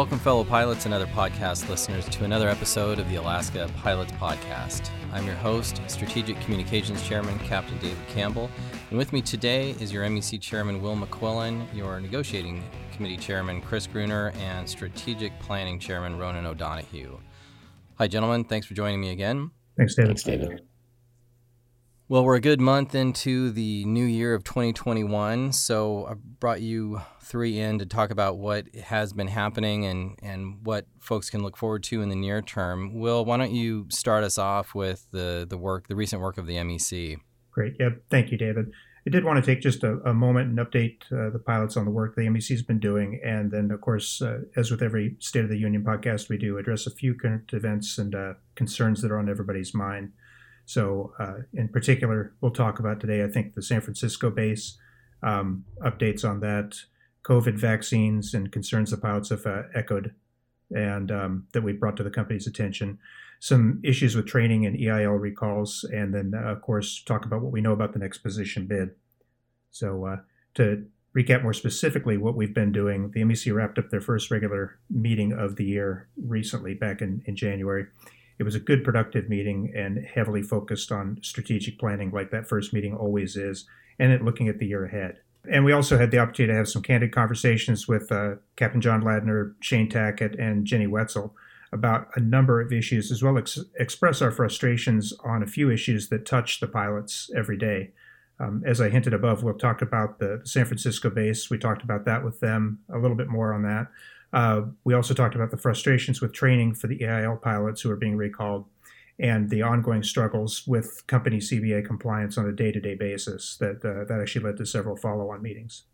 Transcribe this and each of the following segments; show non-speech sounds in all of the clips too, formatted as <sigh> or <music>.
Welcome, fellow pilots and other podcast listeners, to another episode of the Alaska Pilots Podcast. I'm your host, Strategic Communications Chairman Captain David Campbell, and with me today is your MEC Chairman Will McQuillen, your Negotiating Committee Chairman Chris Gruner, and Strategic Planning Chairman Ronan O'Donoghue. Hi, gentlemen. Thanks for joining me again. Thanks, David. Thanks, David. Well, we're a good month into the new year of 2021, so I brought you three in to talk about what has been happening and, and what folks can look forward to in the near term. Will, why don't you start us off with the, the work, the recent work of the MEC? Great. Yeah, thank you, David. I did want to take just a, a moment and update uh, the pilots on the work the MEC has been doing. And then, of course, uh, as with every State of the Union podcast we do, address a few current events and uh, concerns that are on everybody's mind. So, uh, in particular, we'll talk about today, I think, the San Francisco base, um, updates on that, COVID vaccines, and concerns the pilots have uh, echoed and um, that we brought to the company's attention. Some issues with training and EIL recalls, and then, uh, of course, talk about what we know about the next position bid. So, uh, to recap more specifically what we've been doing, the MEC wrapped up their first regular meeting of the year recently, back in, in January it was a good, productive meeting and heavily focused on strategic planning, like that first meeting always is, and looking at the year ahead. And we also had the opportunity to have some candid conversations with uh, Captain John Ladner, Shane Tackett, and Jenny Wetzel about a number of issues, as well as ex- express our frustrations on a few issues that touch the pilots every day. Um, as I hinted above, we'll talk about the San Francisco base. We talked about that with them a little bit more on that. Uh, we also talked about the frustrations with training for the EIL pilots who are being recalled and the ongoing struggles with company CBA compliance on a day-to-day basis that uh, that actually led to several follow-on meetings.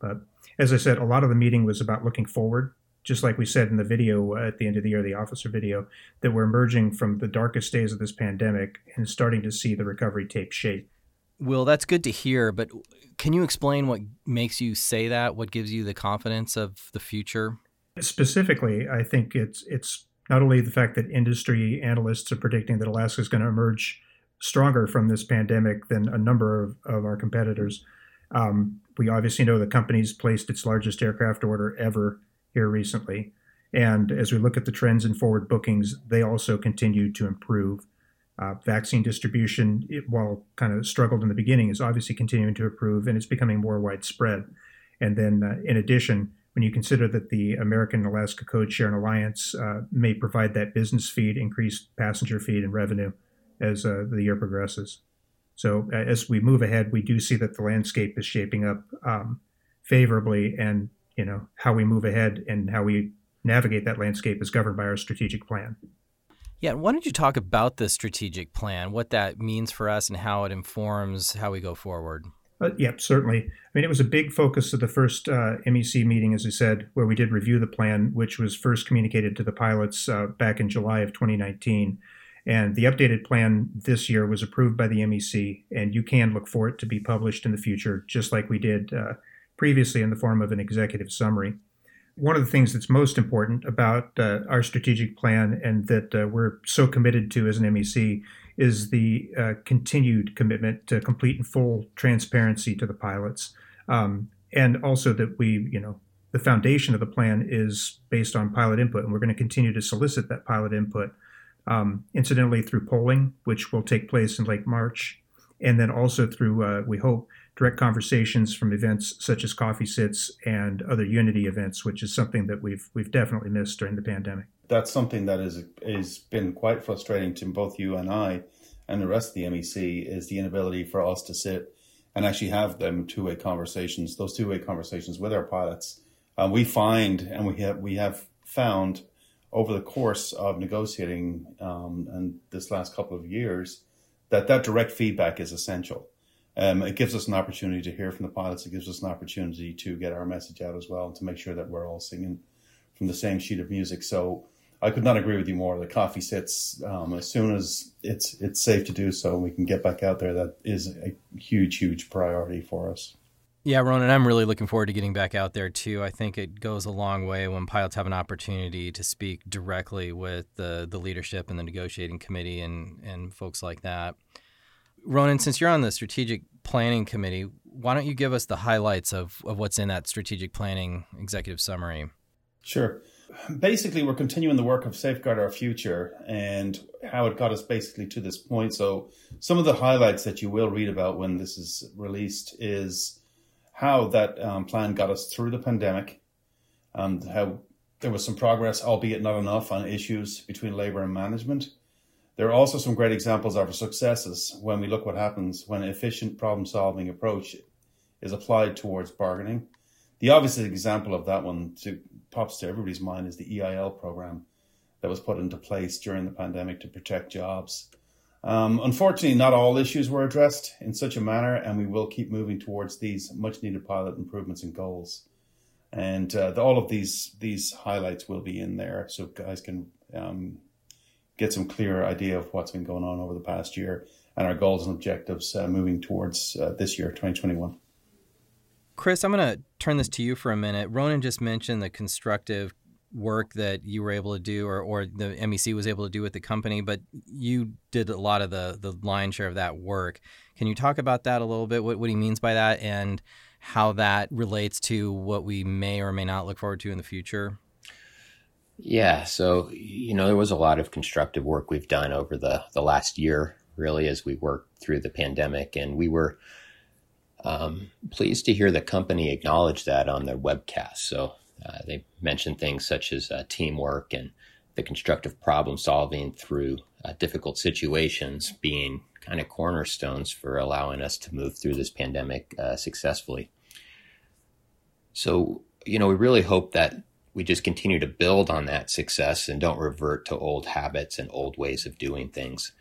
But as I said, a lot of the meeting was about looking forward, just like we said in the video at the end of the year, the officer video, that we're emerging from the darkest days of this pandemic and starting to see the recovery take shape. Will, that's good to hear, but can you explain what makes you say that? What gives you the confidence of the future? Specifically, I think it's it's not only the fact that industry analysts are predicting that Alaska is going to emerge stronger from this pandemic than a number of, of our competitors. Um, we obviously know the company's placed its largest aircraft order ever here recently. And as we look at the trends in forward bookings, they also continue to improve. Uh, vaccine distribution, it, while kind of struggled in the beginning, is obviously continuing to improve and it's becoming more widespread. And then, uh, in addition, when you consider that the American Alaska Code Share and Alliance uh, may provide that business feed, increased passenger feed, and revenue as uh, the year progresses. So uh, as we move ahead, we do see that the landscape is shaping up um, favorably, and you know how we move ahead and how we navigate that landscape is governed by our strategic plan. Yeah, why don't you talk about the strategic plan, what that means for us, and how it informs how we go forward? Uh, yeah, certainly. I mean, it was a big focus of the first uh, MEC meeting, as I said, where we did review the plan, which was first communicated to the pilots uh, back in July of 2019. And the updated plan this year was approved by the MEC, and you can look for it to be published in the future, just like we did uh, previously in the form of an executive summary. One of the things that's most important about uh, our strategic plan and that uh, we're so committed to as an MEC is the uh, continued commitment to complete and full transparency to the pilots, um, and also that we, you know, the foundation of the plan is based on pilot input, and we're going to continue to solicit that pilot input. Um, incidentally, through polling, which will take place in late March, and then also through, uh, we hope, direct conversations from events such as coffee sits and other unity events, which is something that we've we've definitely missed during the pandemic that's something that is is been quite frustrating to both you and I and the rest of the MEC is the inability for us to sit and actually have them two way conversations, those two way conversations with our pilots. Um, we find and we have we have found over the course of negotiating um, and this last couple of years that that direct feedback is essential. Um, it gives us an opportunity to hear from the pilots. It gives us an opportunity to get our message out as well and to make sure that we're all singing from the same sheet of music. So I could not agree with you more. The coffee sits um, as soon as it's it's safe to do so, and we can get back out there. That is a huge, huge priority for us. Yeah, Ronan, I'm really looking forward to getting back out there too. I think it goes a long way when pilots have an opportunity to speak directly with the the leadership and the negotiating committee and and folks like that. Ronan, since you're on the strategic planning committee, why don't you give us the highlights of, of what's in that strategic planning executive summary? Sure. Basically, we're continuing the work of Safeguard Our Future and how it got us basically to this point. So, some of the highlights that you will read about when this is released is how that um, plan got us through the pandemic, and how there was some progress, albeit not enough, on issues between labor and management. There are also some great examples of our successes when we look what happens when an efficient problem solving approach is applied towards bargaining. The obvious example of that one to, pops to everybody's mind is the EIL program that was put into place during the pandemic to protect jobs. Um, unfortunately, not all issues were addressed in such a manner, and we will keep moving towards these much needed pilot improvements and goals. And uh, the, all of these these highlights will be in there, so guys can um, get some clearer idea of what's been going on over the past year and our goals and objectives uh, moving towards uh, this year, 2021. Chris, I'm going to turn this to you for a minute. Ronan just mentioned the constructive work that you were able to do or, or the MEC was able to do with the company, but you did a lot of the, the lion's share of that work. Can you talk about that a little bit? What, what he means by that and how that relates to what we may or may not look forward to in the future? Yeah, so you know there was a lot of constructive work we've done over the the last year, really, as we worked through the pandemic, and we were um, pleased to hear the company acknowledge that on their webcast. So uh, they mentioned things such as uh, teamwork and the constructive problem solving through uh, difficult situations being kind of cornerstones for allowing us to move through this pandemic uh, successfully. So, you know, we really hope that we just continue to build on that success and don't revert to old habits and old ways of doing things.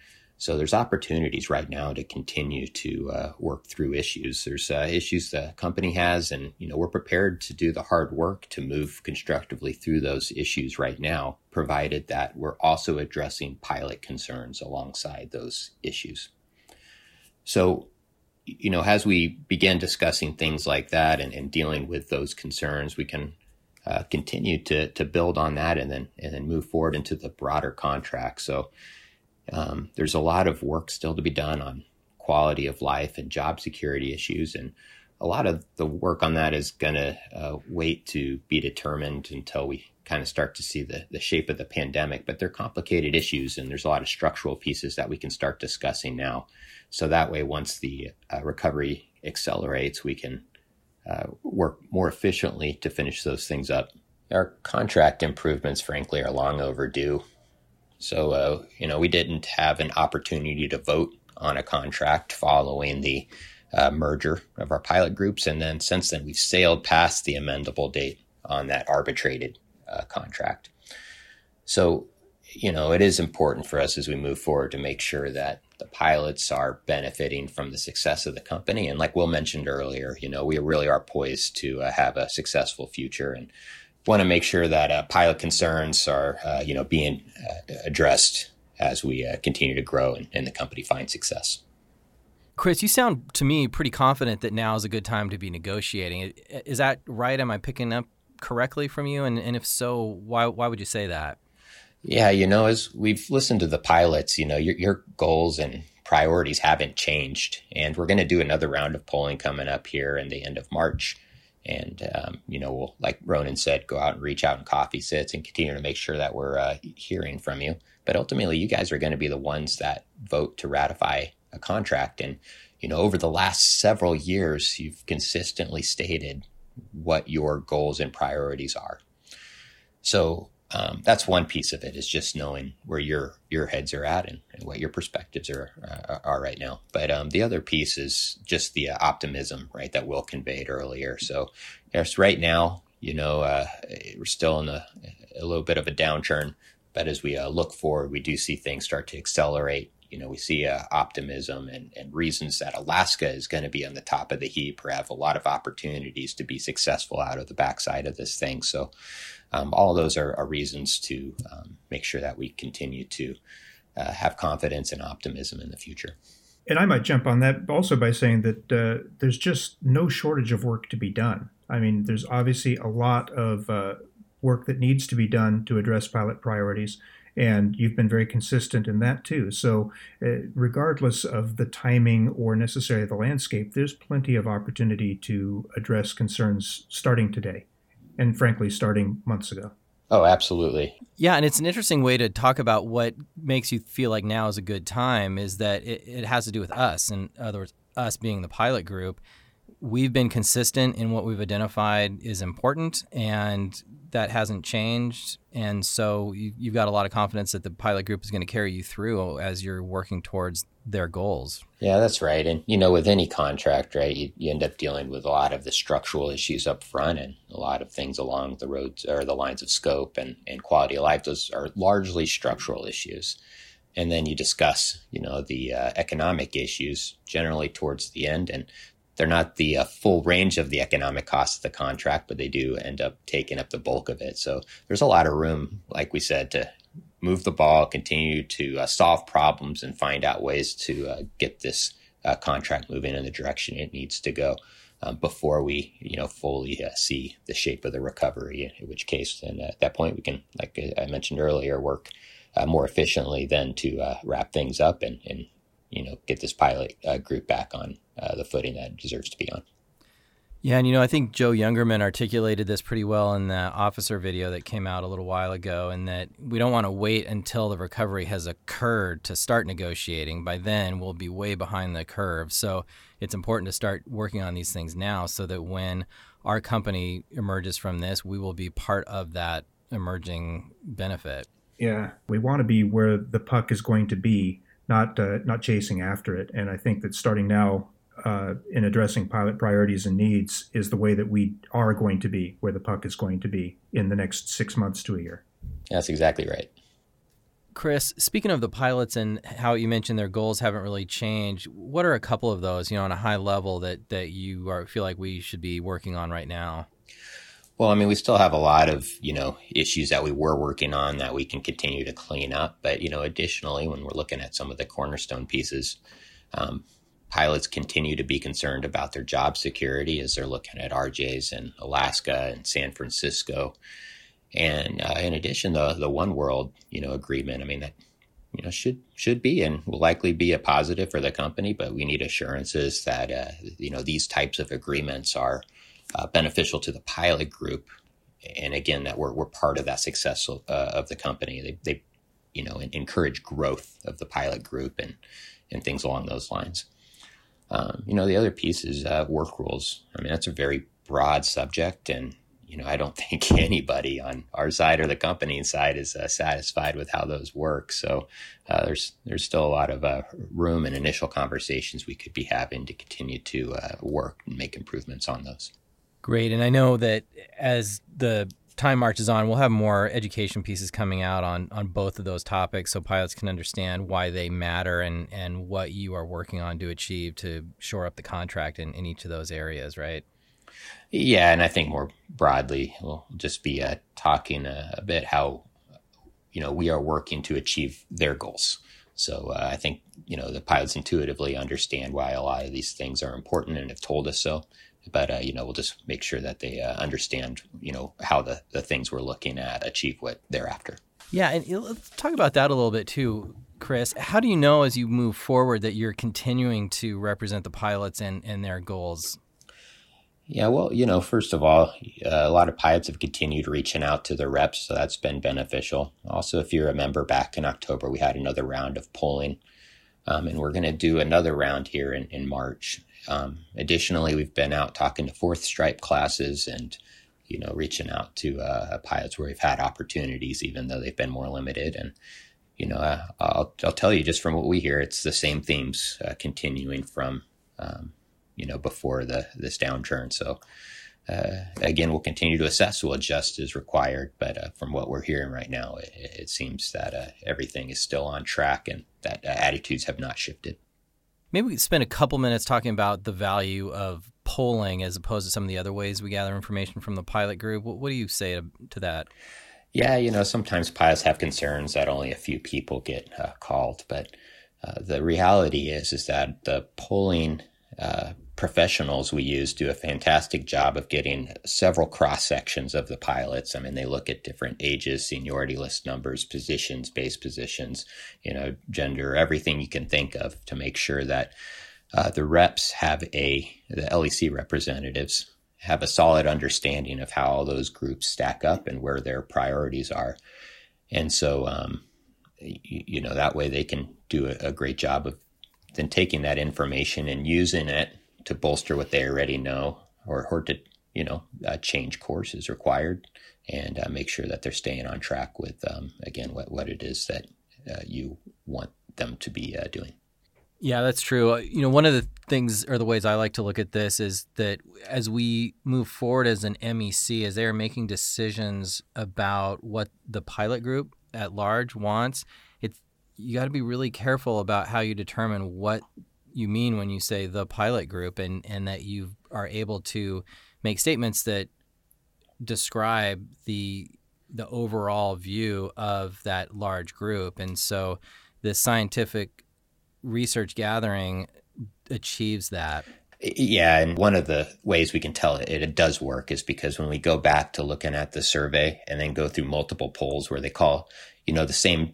So there's opportunities right now to continue to uh, work through issues. There's uh, issues the company has, and you know we're prepared to do the hard work to move constructively through those issues right now, provided that we're also addressing pilot concerns alongside those issues. So, you know, as we begin discussing things like that and, and dealing with those concerns, we can uh, continue to to build on that and then and then move forward into the broader contract. So um, there's a lot of work still to be done on quality of life and job security issues. And a lot of the work on that is going to uh, wait to be determined until we kind of start to see the, the shape of the pandemic. But they're complicated issues, and there's a lot of structural pieces that we can start discussing now. So that way, once the uh, recovery accelerates, we can uh, work more efficiently to finish those things up. Our contract improvements, frankly, are long overdue. So, uh, you know, we didn't have an opportunity to vote on a contract following the uh, merger of our pilot groups. And then since then, we've sailed past the amendable date on that arbitrated uh, contract. So, you know, it is important for us as we move forward to make sure that the pilots are benefiting from the success of the company. And like Will mentioned earlier, you know, we really are poised to uh, have a successful future. And want to make sure that uh, pilot concerns are, uh, you know, being uh, addressed as we uh, continue to grow and, and, the company finds success. Chris, you sound to me pretty confident that now is a good time to be negotiating. Is that right? Am I picking up correctly from you? And, and if so, why why would you say that? Yeah, you know, as we've listened to the pilots, you know, your, your goals and priorities haven't changed, and we're going to do another round of polling coming up here in the end of March. And, um, you know, we'll, like Ronan said, go out and reach out in coffee sits and continue to make sure that we're uh, hearing from you. But ultimately, you guys are going to be the ones that vote to ratify a contract. And, you know, over the last several years, you've consistently stated what your goals and priorities are. So um, that's one piece of it is just knowing where your your heads are at and, and what your perspectives are uh, are right now. But um, the other piece is just the uh, optimism, right, that Will conveyed earlier. So yes, right now, you know, uh, we're still in a, a little bit of a downturn, but as we uh, look forward, we do see things start to accelerate. You know, we see uh, optimism and, and reasons that Alaska is going to be on the top of the heap or have a lot of opportunities to be successful out of the backside of this thing. So um, all those are, are, reasons to um, make sure that we continue to uh, have confidence and optimism in the future. And I might jump on that also by saying that uh, there's just no shortage of work to be done. I mean, there's obviously a lot of uh, work that needs to be done to address pilot priorities, and you've been very consistent in that too. So, uh, regardless of the timing or necessarily the landscape, there's plenty of opportunity to address concerns starting today and frankly, starting months ago. Oh, absolutely. Yeah, and it's an interesting way to talk about what makes you feel like now is a good time is that it, it has to do with us. In other words, us being the pilot group we've been consistent in what we've identified is important, and that hasn't changed. And so you, have got a lot of confidence that the pilot group is going to carry you through as you're working towards their goals. Yeah, that's right. And you know, with any contract, right, you, you end up dealing with a lot of the structural issues up front, and a lot of things along the roads or the lines of scope and, and quality of life. Those are largely structural issues and then you discuss you know the uh, economic issues generally towards the end and they're not the uh, full range of the economic costs of the contract, but they do end up taking up the bulk of it. So there's a lot of room, like we said, to move the ball, continue to uh, solve problems, and find out ways to uh, get this uh, contract moving in the direction it needs to go. Um, before we, you know, fully uh, see the shape of the recovery, in which case, then at that point, we can, like I mentioned earlier, work uh, more efficiently then to wrap things up and, and you know get this pilot uh, group back on uh, the footing that it deserves to be on. Yeah, and you know I think Joe Youngerman articulated this pretty well in the officer video that came out a little while ago, and that we don't want to wait until the recovery has occurred to start negotiating. By then, we'll be way behind the curve. So it's important to start working on these things now, so that when our company emerges from this, we will be part of that emerging benefit. Yeah, we want to be where the puck is going to be not uh, not chasing after it. And I think that starting now uh, in addressing pilot priorities and needs is the way that we are going to be where the puck is going to be in the next six months to a year. That's exactly right. Chris, speaking of the pilots and how you mentioned their goals haven't really changed, what are a couple of those, you know, on a high level that that you are, feel like we should be working on right now? Well, I mean, we still have a lot of, you know, issues that we were working on that we can continue to clean up. But, you know, additionally, when we're looking at some of the cornerstone pieces, um, pilots continue to be concerned about their job security as they're looking at RJs in Alaska and San Francisco. And uh, in addition, the the One World, you know, agreement. I mean, that you know should should be and will likely be a positive for the company, but we need assurances that uh, you know these types of agreements are uh, beneficial to the pilot group. And again, that we're, we're part of that success uh, of the company. They, they, you know, encourage growth of the pilot group and, and things along those lines. Um, you know, the other piece is uh, work rules. I mean, that's a very broad subject, and you know, I don't <laughs> think anybody on our side or the company side is uh, satisfied with how those work. So uh, there's there's still a lot of uh, room and initial conversations we could be having to continue to work and make improvements on those. Great. And I know that as the time marches on, we'll have more education pieces coming out on, on both of those topics so pilots can understand why they matter and, and what you are working on to achieve to shore up the contract in, in each of those areas, right? Yeah, and I think more broadly, we'll just be uh, talking a, a, bit how you know we are working to achieve their goals. So uh, I think you know the pilots intuitively understand why a lot of these things are important and have told us so but uh, you know we'll just make sure that they uh, understand you know how the, the things we're looking at achieve what they're after. Yeah and let's talk about that a little bit too chris. How do you know as you move forward that you're continuing to represent the pilots and, and their goals? Yeah well you know first of all uh, a lot of pilots have continued reaching out to their reps so that's been beneficial. Also if you remember back in october we had another round of polling um, and we're going to do another round here in, in march um, additionally, we've been out talking to fourth stripe classes and you know reaching out to uh, pilots where we've had opportunities, even though they've been more limited. And you know, uh, I'll I'll tell you just from what we hear, it's the same themes uh, continuing from um, you know before the this downturn. So. Uh, again, we'll continue to assess. We'll adjust as required. But uh, from what we're hearing right now, it, it seems that everything is still on track and that attitudes have not shifted. Maybe we could spend a couple minutes talking about the value of polling as opposed to some of the other ways we gather information from the pilot group. What, what do you say to, to, that? Yeah, you know, sometimes pilots have concerns that only a few people get uh, called, but uh, the reality is is that the polling uh, professionals we use do a fantastic job of getting several cross sections of the pilots. I mean, they look at different ages, seniority list numbers, positions, base positions, you know, gender, everything you can think of to make sure that uh, the reps have a, the LEC representatives have a solid understanding of how all those groups stack up and where their priorities are. And so, um, you, you, know, that way they can do a, a great job of then taking that information and using it to bolster what they already know or, or to, you know, uh, change courses required and uh, make sure that they're staying on track with, um, again, what, what it is that uh, you want them to be uh, doing. Yeah, that's true. Uh, you know, one of the things or the ways I like to look at this is that as we move forward as an MEC, as they are making decisions about what the pilot group at large wants, it's you got to be really careful about how you determine what you mean when you say the pilot group and and that you are able to make statements that describe the the overall view of that large group. And so the scientific research gathering achieves that. Yeah, and one of the ways we can tell it, it does work is because when we go back to looking at the survey and then go through multiple polls where they call, you know, the same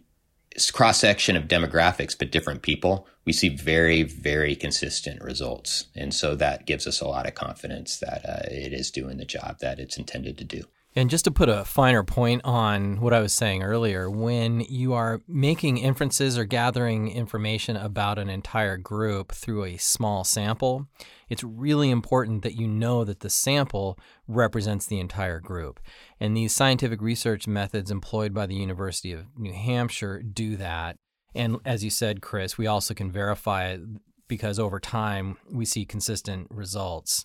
cross section of demographics but different people, we see very, very consistent results, and so that gives us a lot of confidence that uh, it is doing the job that it's intended to do. And just to put a finer point on what I was saying earlier, when you are making inferences or gathering information about an entire group through a small sample, it's really important that you know that the sample represents the entire group. And these scientific research methods employed by the University of New Hampshire do that. And as you said, Chris, we also can verify it because over time we see consistent results.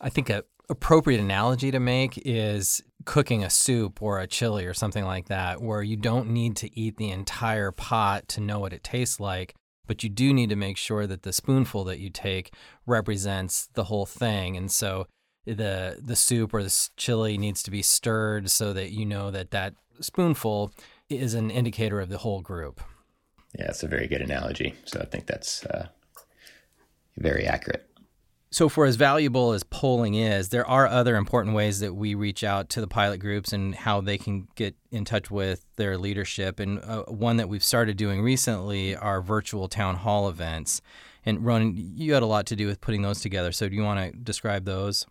I think a appropriate analogy to make is cooking a soup or a chili or something like that, where you don't need to eat the entire pot to know what it tastes like, but you do need to make sure that the spoonful that you take represents the whole thing. And so the the soup or the chili needs to be stirred so that you know that that spoonful is an indicator of the whole group. Yeah, it's a very good analogy. So I think that's uh, very accurate. So, for as valuable as polling is, there are other important ways that we reach out to the pilot groups and how they can get in touch with their leadership. And uh, one that we've started doing recently are virtual town hall events. And Ronan, you had a lot to do with putting those together. So, do you want to describe those?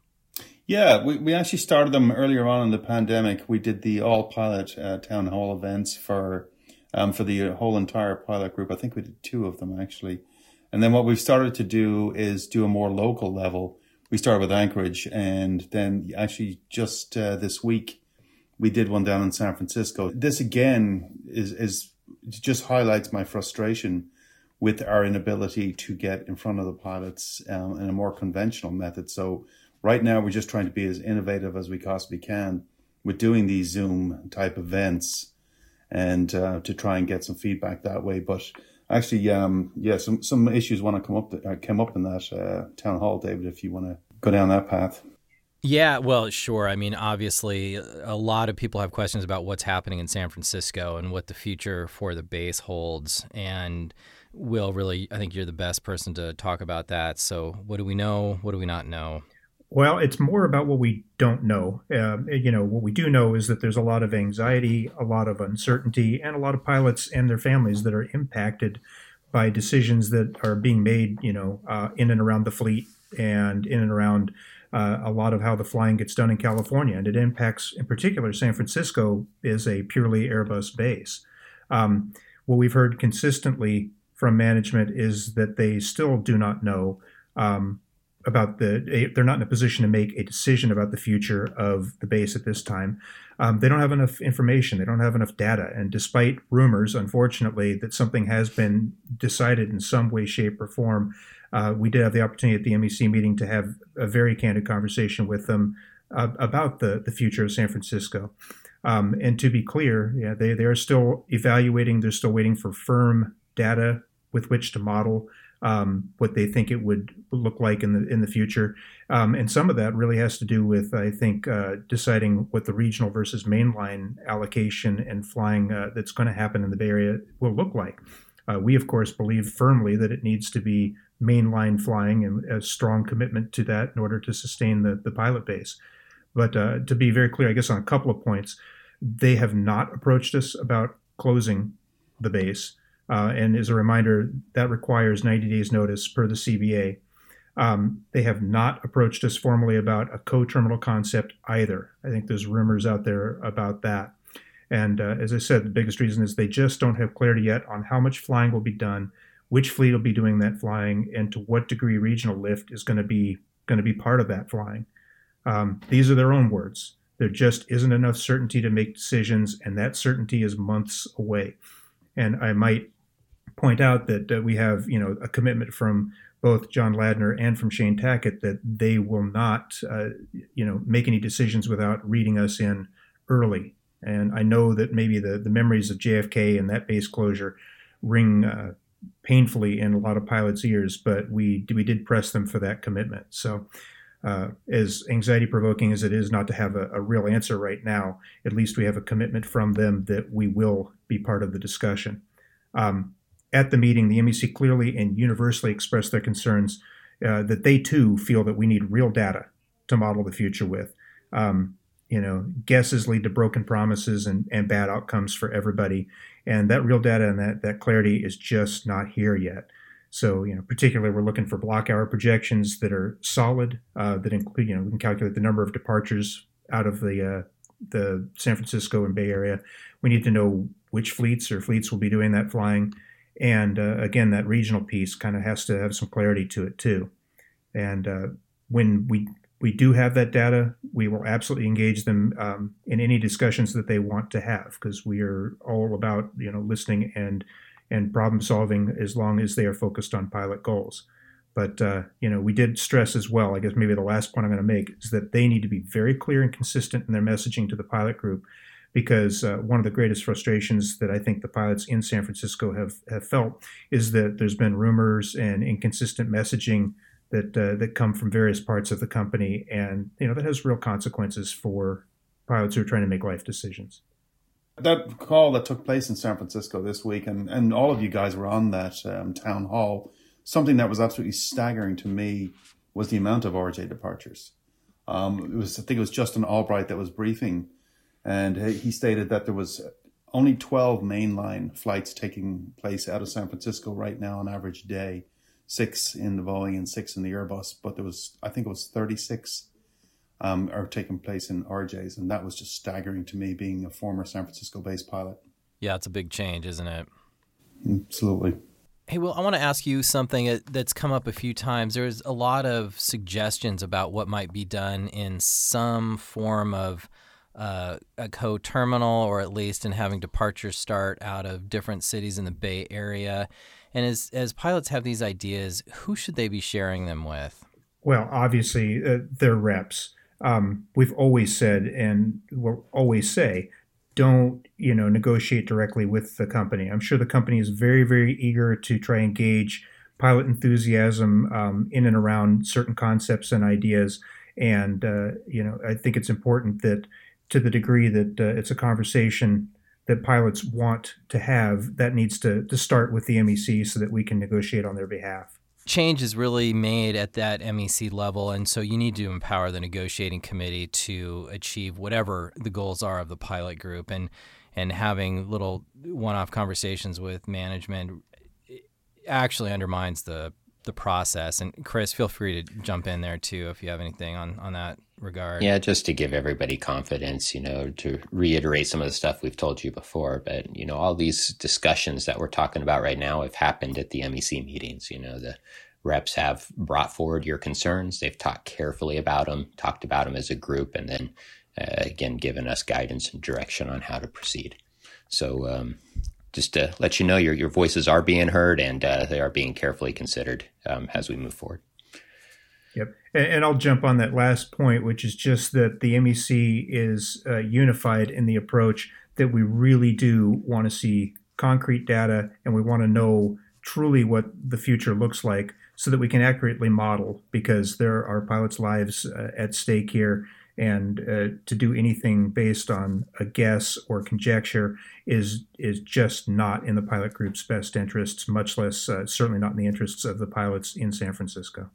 Yeah, we, we actually started them earlier on in the pandemic. We did the all pilot uh, town hall events for um, for the whole entire pilot group. I think we did two of them actually. And then what we've started to do is do a more local level. We started with Anchorage, and then actually just uh, this week we did one down in San Francisco. This again is is just highlights my frustration with our inability to get in front of the pilots um, in a more conventional method. So right now we're just trying to be as innovative as we possibly can with doing these Zoom type events and uh, to try and get some feedback that way. But actually, um, yeah, some some issues want to come up that uh, came up in that uh, town hall, David. If you want to go down that path. Yeah, well, sure. I mean, obviously, a lot of people have questions about what's happening in San Francisco and what the future for the base holds. And Will, really, I think you're the best person to talk about that. So, what do we know? What do we not know? Well, it's more about what we don't know. Um, you know, what we do know is that there's a lot of anxiety, a lot of uncertainty, and a lot of pilots and their families that are impacted by decisions that are being made, you know, uh, in and around the fleet and in and around uh, a lot of how the flying gets done in California. And it impacts, in particular, San Francisco is a purely Airbus base. Um, what we've heard consistently from management is that they still do not know um, about the they're not in a position to make a decision about the future of the base at this time. Um, they don't have enough information. They don't have enough data. And despite rumors unfortunately that something has been decided in some way shape or form uh, we did have the opportunity at the mec meeting to have a very candid conversation with them uh, about the, the future of san francisco. Um, and to be clear yeah, they, they are still evaluating. They're still waiting for firm data with which to model um, what they think it would look like in the in the future. Um, and some of that really has to do with, I think, uh, deciding what the regional versus mainline allocation and flying uh, that's going to happen in the Bay Area will look like. Uh, we, of course, believe firmly that it needs to be mainline flying and a strong commitment to that in order to sustain the, the pilot base. But uh, to be very clear, I guess on a couple of points, they have not approached us about closing the base. Uh, and as a reminder, that requires 90 days notice per the CBA. Um, they have not approached us formally about a co-terminal concept either. I think there's rumors out there about that. And uh, as I said, the biggest reason is they just don't have clarity yet on how much flying will be done, which fleet will be doing that flying, and to what degree regional lift is going to be going to be part of that flying. Um, these are their own words. There just isn't enough certainty to make decisions, and that certainty is months away. And I might point out that uh, we have, you know, a commitment from both John Ladner and from Shane Tackett that they will not, uh, you know, make any decisions without reading us in early. And I know that maybe the, the memories of JFK and that base closure ring uh, painfully in a lot of pilots' ears, but we we did press them for that commitment. So, uh, as anxiety provoking as it is not to have a, a, real answer right now, at least we have a commitment from them that we will be part of the discussion. Um, at the meeting, the MEC clearly and universally expressed their concerns uh, that they too feel that we need real data to model the future with. Um, you know, guesses lead to broken promises and, and bad outcomes for everybody. And that real data and that, that clarity is just not here yet. So, you know, particularly we're looking for block hour projections that are solid, uh, that include, you know, we can calculate the number of departures out of the uh, the San Francisco and Bay Area. We need to know which fleets or fleets will be doing that flying. And uh, again, that regional piece kind of has to have some clarity to it too. And uh, when we we do have that data, we will absolutely engage them um, in any discussions that they want to have because we are all about you know listening and and problem solving as long as they are focused on pilot goals. But uh, you know, we did stress as well. I guess maybe the last point I'm going to make is that they need to be very clear and consistent in their messaging to the pilot group because uh, one of the greatest frustrations that I think the pilots in San Francisco have, have felt is that there's been rumors and inconsistent messaging that uh, that come from various parts of the company, and you know that has real consequences for pilots who are trying to make life decisions. That call that took place in San Francisco this week, and, and all of you guys were on that um, town hall. Something that was absolutely staggering to me was the amount of RJ departures. Um, it was, I think it was Justin Albright that was briefing and he stated that there was only 12 mainline flights taking place out of San Francisco right now on average day, six in the Boeing and six in the Airbus, but there was, I think it was 36 um, are taking place in RJs. And that was just staggering to me being a former San Francisco based pilot. Yeah, it's a big change, isn't it? Absolutely. Hey, well, I want to ask you something that's come up a few times. There's a lot of suggestions about what might be done in some form of uh, a co-terminal or at least in having departures start out of different cities in the Bay Area. And as as pilots have these ideas, who should they be sharing them with? Well, obviously, uh, their reps. Um, we've always said, and we'll always say, don't you know negotiate directly with the company. I'm sure the company is very, very eager to try and gauge pilot enthusiasm um, in and around certain concepts and ideas. And uh, you know, I think it's important that to the degree that uh, it's a conversation that pilots want to have, that needs to, to start with the MEC so that we can negotiate on their behalf. Change is really made at that MEC level, and so you need to empower the negotiating committee to achieve whatever the goals are of the pilot group. And and having little one-off conversations with management actually undermines the the process. And Chris, feel free to jump in there too if you have anything on on that regard. Yeah, just to give everybody confidence, you know, to reiterate some of the stuff we've told you before. But you know, all these discussions that we're talking about right now have happened at the MEC meetings. You know, the reps have brought forward your concerns. They've talked carefully about them, talked about them as a group, and then uh, again given us guidance and direction on how to proceed. So um, just to let you know your, your voices are being heard and uh, they are being carefully considered um, as we move forward. Yep. And, and, I'll jump on that last point, which is just that the MEC is uh, unified in the approach that we really do want to see concrete data and we want to know truly what the future looks like so that we can accurately model because there are pilots' lives uh, at stake here and uh, to do anything based on a guess or conjecture is is just not in the pilot group's best interests, much less uh, certainly not in the interests of the pilots in San Francisco.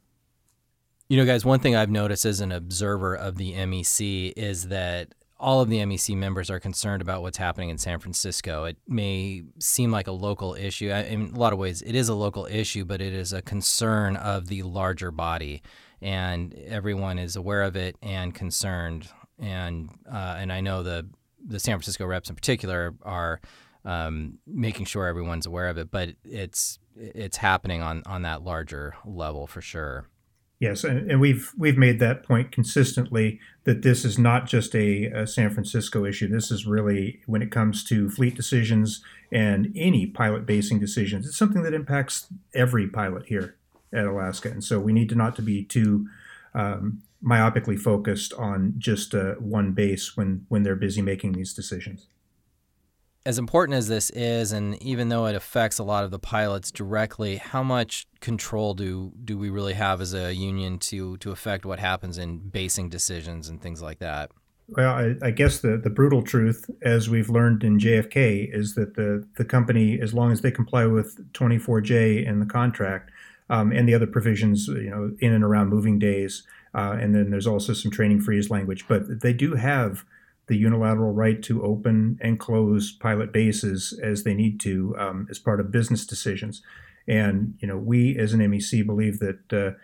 You know, guys, one thing I've noticed as an observer of the MEC is that all of the MEC members are concerned about what's happening in San Francisco. It may seem like a local issue. In a lot of ways, it is a local issue, but it is a concern of the larger body, and everyone is aware of it and concerned. And uh, and I know the the San Francisco reps in particular are um, making sure everyone's aware of it, but it's it's happening on on that larger level for sure. Yes, and, and, we've we've made that point consistently that this is not just a, a, San Francisco issue. This is really when it comes to fleet decisions and any pilot basing decisions. It's something that impacts every pilot here at Alaska, and so we need to not to be too um, myopically focused on just uh, one base when when they're busy making these decisions as important as this is, and even though it affects a lot of the pilots directly, how much control do do we really have as a union to to affect what happens in basing decisions and things like that? Well, I, I, guess the, the brutal truth, as we've learned in JFK, is that the, the company, as long as they comply with 24J in the contract um, and the other provisions, you know, in and around moving days, uh, and then there's also some training freeze language, but they do have the unilateral right to open and close pilot bases as they need to um, as part of business decisions. And you know, we as an MEC believe that uh,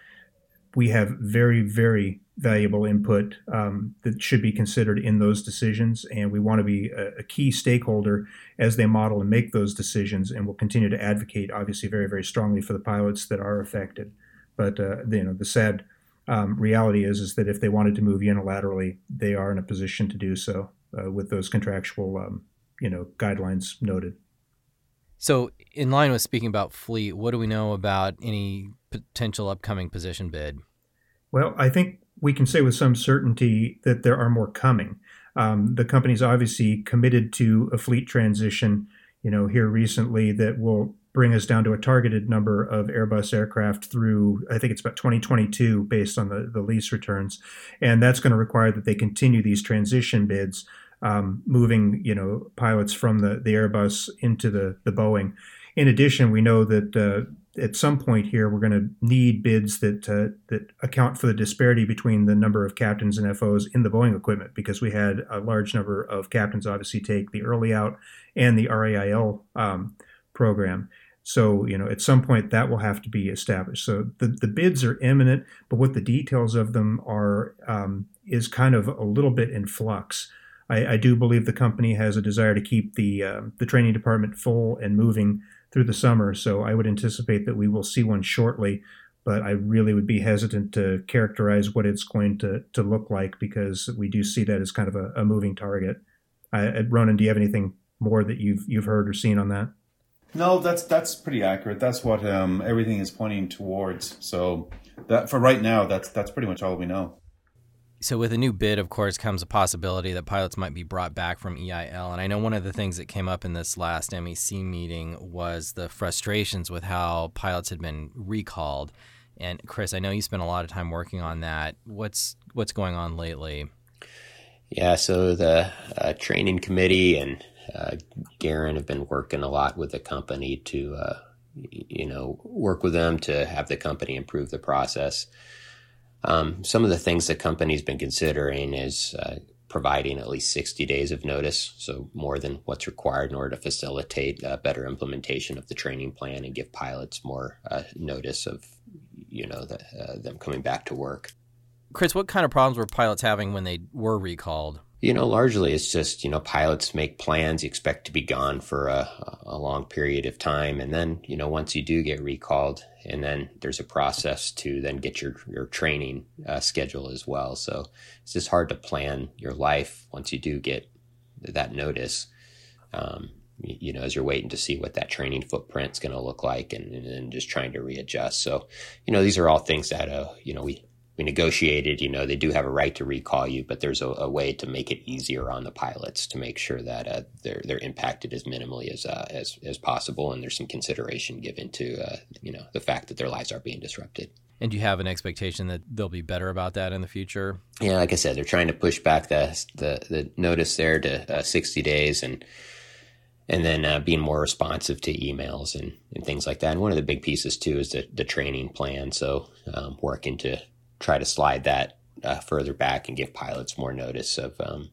we have very, very valuable input um, that should be considered in those decisions, and we want to be a, a, key stakeholder as they model and make those decisions. And we'll continue to advocate, obviously, very, very strongly for the pilots that are affected. But uh, you know, the sad um, reality is is that if they wanted to move unilaterally, they are in a position to do so uh, with those contractual, um, you know, guidelines noted. So, in line with speaking about fleet, what do we know about any potential upcoming position bid? Well, I think we can say with some certainty that there are more coming. Um, the company's obviously committed to a fleet transition, you know, here recently that will bring us down to a targeted number of Airbus aircraft through, I think it's about 2022 based on the, the lease returns. And that's going to require that they continue these transition bids, um, moving, you know, pilots from the, the Airbus into the, the Boeing. In addition, we know that uh, at some point here, we're going to need bids that uh, that account for the disparity between the number of captains and FOs in the Boeing equipment, because we had a large number of captains obviously take the early out and the RAIL um, program. So, you know, at some point that will have to be established. So the, the bids are imminent, but what the details of them are um, is kind of a little bit in flux. I, I, do believe the company has a desire to keep the uh, the training department full and moving through the summer. So I would anticipate that we will see one shortly, but I really would be hesitant to characterize what it's going to, to look like because we do see that as kind of a, a moving target. I, Ronan, do you have anything more that you've you've heard or seen on that? No, that's that's pretty accurate. That's what um, everything is pointing towards. So that for right now, that's that's pretty much all we know. So with a new bid, of course, comes a possibility that pilots might be brought back from EIL. And I know one of the things that came up in this last MEC meeting was the frustrations with how pilots had been recalled. And Chris, I know you spent a lot of time working on that. What's what's going on lately? Yeah, so the uh, training committee and uh, Garen have been working a lot with the company to, uh, you know, work with them to have the company improve the process. Um, some of the things the company's been considering is uh, providing at least 60 days of notice, so more than what's required in order to facilitate better implementation of the training plan and give pilots more uh, notice of, you know, the, uh, them coming back to work. Chris, what kind of problems were pilots having when they were recalled? You know, largely it's just, you know, pilots make plans, you expect to be gone for a, a long period of time. And then, you know, once you do get recalled, and then there's a process to then get your, your training uh, schedule as well. So it's just hard to plan your life once you do get that notice. Um, you know, as you're waiting to see what that training footprint's going to look like and, and, just trying to readjust. So, you know, these are all things that, uh, you know, we, we negotiated, you know, they do have a right to recall you, but there's a, a way to make it easier on the pilots to make sure that uh, they're they're impacted as minimally as uh, as as possible, and there's some consideration given to uh, you know the fact that their lives are being disrupted. And you have an expectation that they'll be better about that in the future? Yeah, like I said, they're trying to push back the the, the notice there to uh, 60 days, and and then uh, being more responsive to emails and, and things like that. And one of the big pieces too is the, the training plan. So um, working to try to slide that uh, further back and give pilots more notice of um,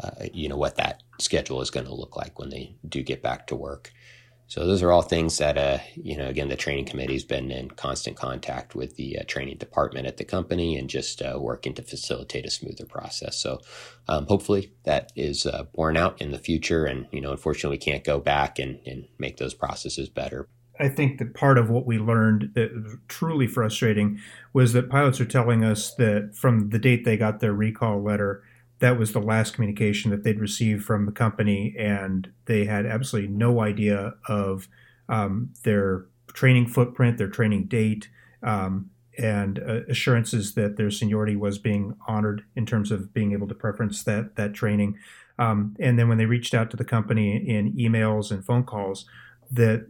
uh, you know what that schedule is going to look like when they do get back to work. So those are all things that, uh, you know, again, the training committee's been in constant contact with the uh, training department at the company and just uh, working to facilitate a smoother process. So um, hopefully that is uh, borne out in the future. And, you know, unfortunately, we can't go back and, and make those processes better. I think that part of what we learned that was truly frustrating was that pilots are telling us that from the date they got their recall letter, that was the last communication that they'd received from the company, and they had absolutely no idea of um, their training footprint, their training date, um, and uh, assurances that their seniority was being honored in terms of being able to preference that that training. Um, and then when they reached out to the company in emails and phone calls, that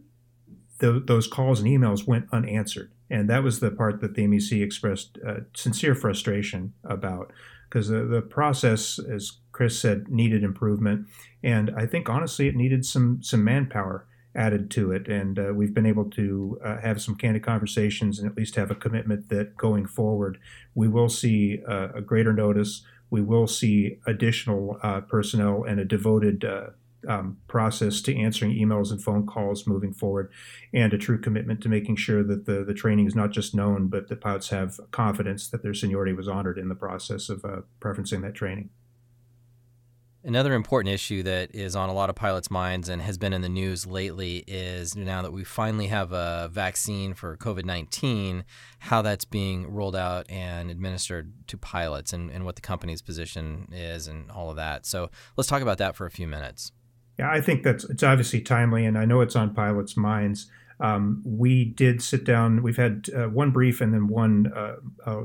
those calls and emails went unanswered. And that was the part that the MEC expressed uh, sincere frustration about because the, the process, as Chris said, needed improvement. And I think honestly, it needed some some manpower added to it. And uh, we've been able to uh, have some candid conversations and at least have a commitment that going forward, we will see uh, a greater notice. We will see additional uh, personnel and a devoted uh, um, process to answering emails and phone calls moving forward, and a true commitment to making sure that the, the training is not just known, but the pilots have confidence that their seniority was honored in the process of uh, preferencing that training. Another important issue that is on a lot of pilots' minds and has been in the news lately is now that we finally have a vaccine for COVID 19, how that's being rolled out and administered to pilots and, and what the company's position is and all of that. So let's talk about that for a few minutes. Yeah, I think that's it's obviously timely, and I know it's on pilots' minds. Um, we did sit down. We've had uh, one brief and then one uh,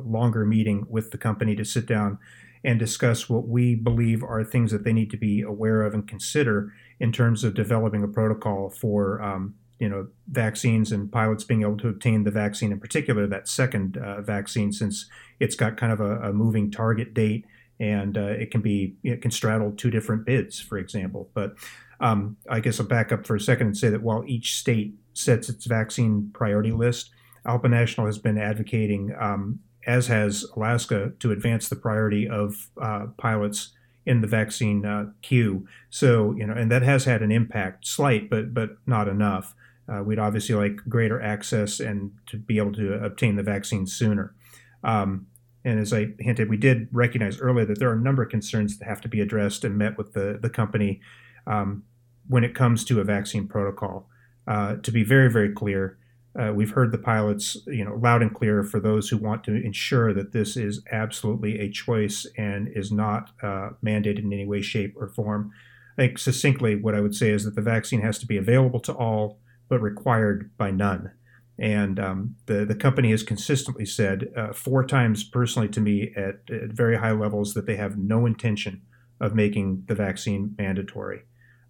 longer meeting with the company to sit down and discuss what we believe are things that they need to be aware of and consider in terms of developing a protocol for um, you know vaccines and pilots being able to obtain the vaccine in particular that second uh, vaccine since it's got kind of a, a moving target date and uh, it can be it can straddle two different bids, for example. But um, I guess I'll back up for a second and say that while each state sets its vaccine priority list, ALPA National has been advocating, um, as has Alaska, to advance the priority of uh, pilots in the vaccine uh, queue. So you know, and that has had an impact, slight, but but not enough. Uh, we'd obviously like greater access and to be able to obtain the vaccine sooner. Um, and as I hinted, we did recognize earlier that there are a number of concerns that have to be addressed and met with the, the company um, when it comes to a vaccine protocol. Uh, to be very, very clear, uh, we've heard the pilots, you know, loud and clear for those who want to ensure that this is absolutely a choice and is not uh, mandated in any way, shape, or form. I think succinctly, what I would say is that the vaccine has to be available to all, but required by none. And um, the the company has consistently said uh, four times personally to me at, at, very high levels that they have no intention of making the vaccine mandatory.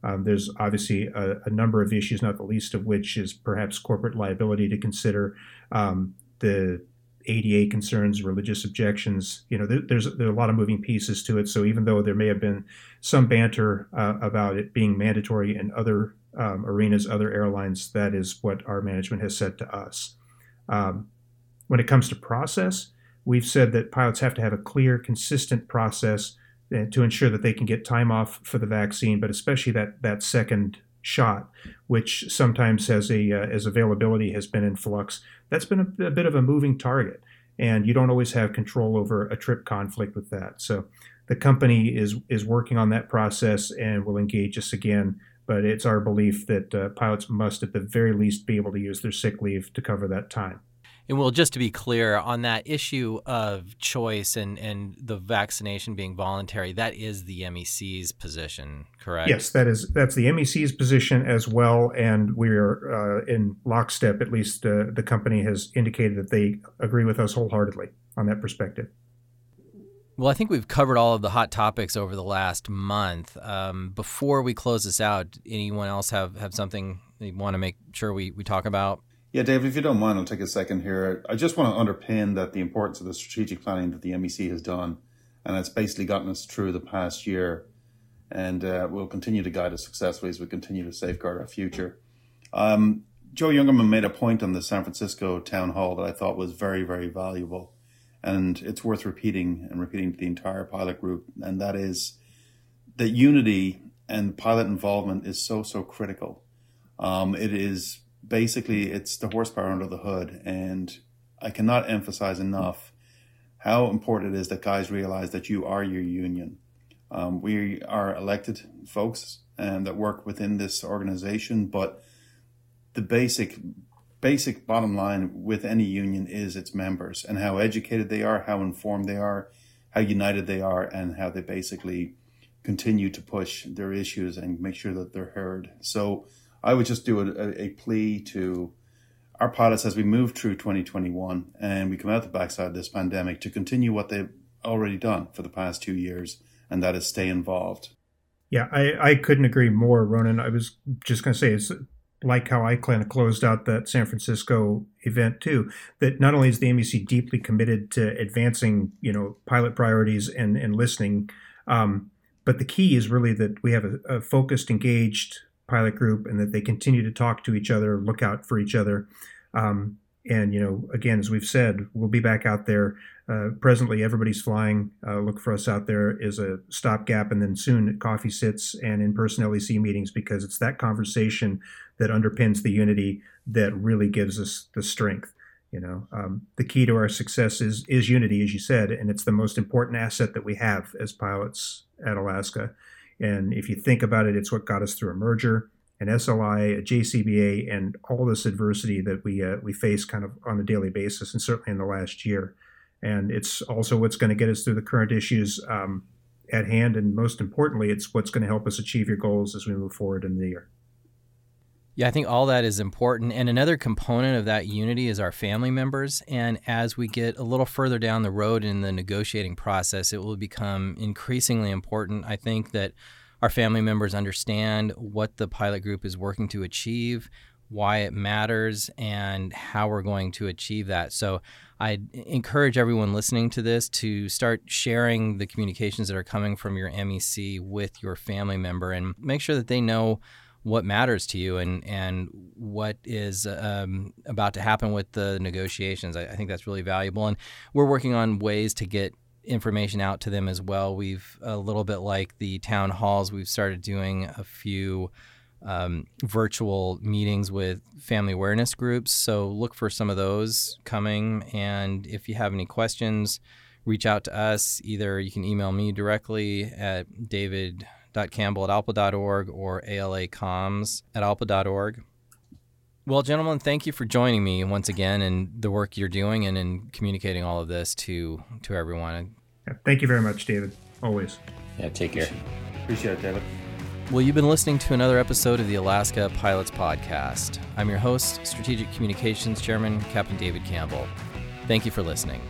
Um, there's obviously a, a, number of issues, not the least of which is perhaps corporate liability to consider. Um, the ADA concerns, religious objections. You know, there, there's there are a lot of moving pieces to it. So even though there may have been some banter uh, about it being mandatory in other um, arenas, other airlines, that is what our management has said to us. Um, when it comes to process, we've said that pilots have to have a clear, consistent process uh, to ensure that they can get time off for the vaccine, but especially that that second shot, which sometimes as a uh, as availability has been in flux. That's been a, a, bit of a moving target, and you don't always have control over a trip conflict with that. So the company is is working on that process and will engage us again. But it's our belief that uh, pilots must, at the very least, be able to use their sick leave to cover that time. And well, just to be clear on that issue of choice and, and the vaccination being voluntary, that is the MEC's position, correct? Yes, that is that's the MEC's position as well, and we are uh, in lockstep. At least uh, the company has indicated that they agree with us wholeheartedly on that perspective. Well, I think we've covered all of the hot topics over the last month. Um, before we close this out, anyone else have, have something they want to make sure we, we talk about? Yeah, David, if you don't mind, I'll take a second here. I just want to underpin that the importance of the strategic planning that the MEC has done, and it's basically gotten us through the past year, and uh, will continue to guide us successfully as we continue to safeguard our future. Um, Joe Youngerman made a point on the San Francisco town hall that I thought was very, very valuable, and it's worth repeating and repeating to the entire pilot group, and that is that unity and pilot involvement is so so critical. Um, it is basically it's the horsepower under the hood, and I cannot emphasize enough how important it is that guys realize that you are your union. Um, we are elected folks and that work within this organization, but the basic basic bottom line with any union is its members and how educated they are, how informed they are, how united they are, and how they basically continue to push their issues and make sure that they're heard. So I would just do a, a plea to our pilots as we move through 2021 and we come out the backside of this pandemic to continue what they've already done for the past two years, and that is stay involved. Yeah, I, I couldn't agree more, Ronan. I was just going to say it's like how I kind of closed out that San Francisco event too. That not only is the MEC deeply committed to advancing, you know, pilot priorities and and listening, um, but the key is really that we have a, a, focused, engaged pilot group, and that they continue to talk to each other, look out for each other. Um, and you know, again, as we've said, we'll be back out there. Uh, presently, everybody's flying. Uh, look for us out there as a stopgap, and then soon coffee sits and in-person LEC meetings because it's that conversation that underpins the unity that really gives us the strength. You know, um, the key to our success is is unity, as you said, and it's the most important asset that we have as pilots at Alaska. And if you think about it, it's what got us through a merger an SLI, a JCBA, and all this adversity that we uh, we face kind of on a daily basis, and certainly in the last year. And it's also what's going to get us through the current issues um, at hand, and most importantly, it's what's going to help us achieve your goals as we move forward in the year. Yeah, I think all that is important. And another component of that unity is our family members. And as we get a little further down the road in the negotiating process, it will become increasingly important. I think that our family members understand what the pilot group is working to achieve, why it matters, and how we're going to achieve that. So I encourage everyone listening to this to start sharing the communications that are coming from your MEC with your family member and make sure that they know what matters to you and and what is um, about to happen with the negotiations. I, I, think that's really valuable, and we're working on ways to get information out to them as well. We've a little bit like the town halls. We've started doing a few um, virtual meetings with family awareness groups. So look for some of those coming. And if you have any questions, reach out to us. Either you can email me directly at david.campbell at alpa.org or alacoms at alpa.org. Well, gentlemen, thank you for joining me once again and the work you're doing and in communicating all of this to to everyone. Yeah, thank you very much, David. Always. Yeah, take care. Appreciate it, David. Well, you've been listening to another episode of the Alaska Pilots Podcast. I'm your host, Strategic Communications Chairman, Captain David Campbell. Thank you for listening.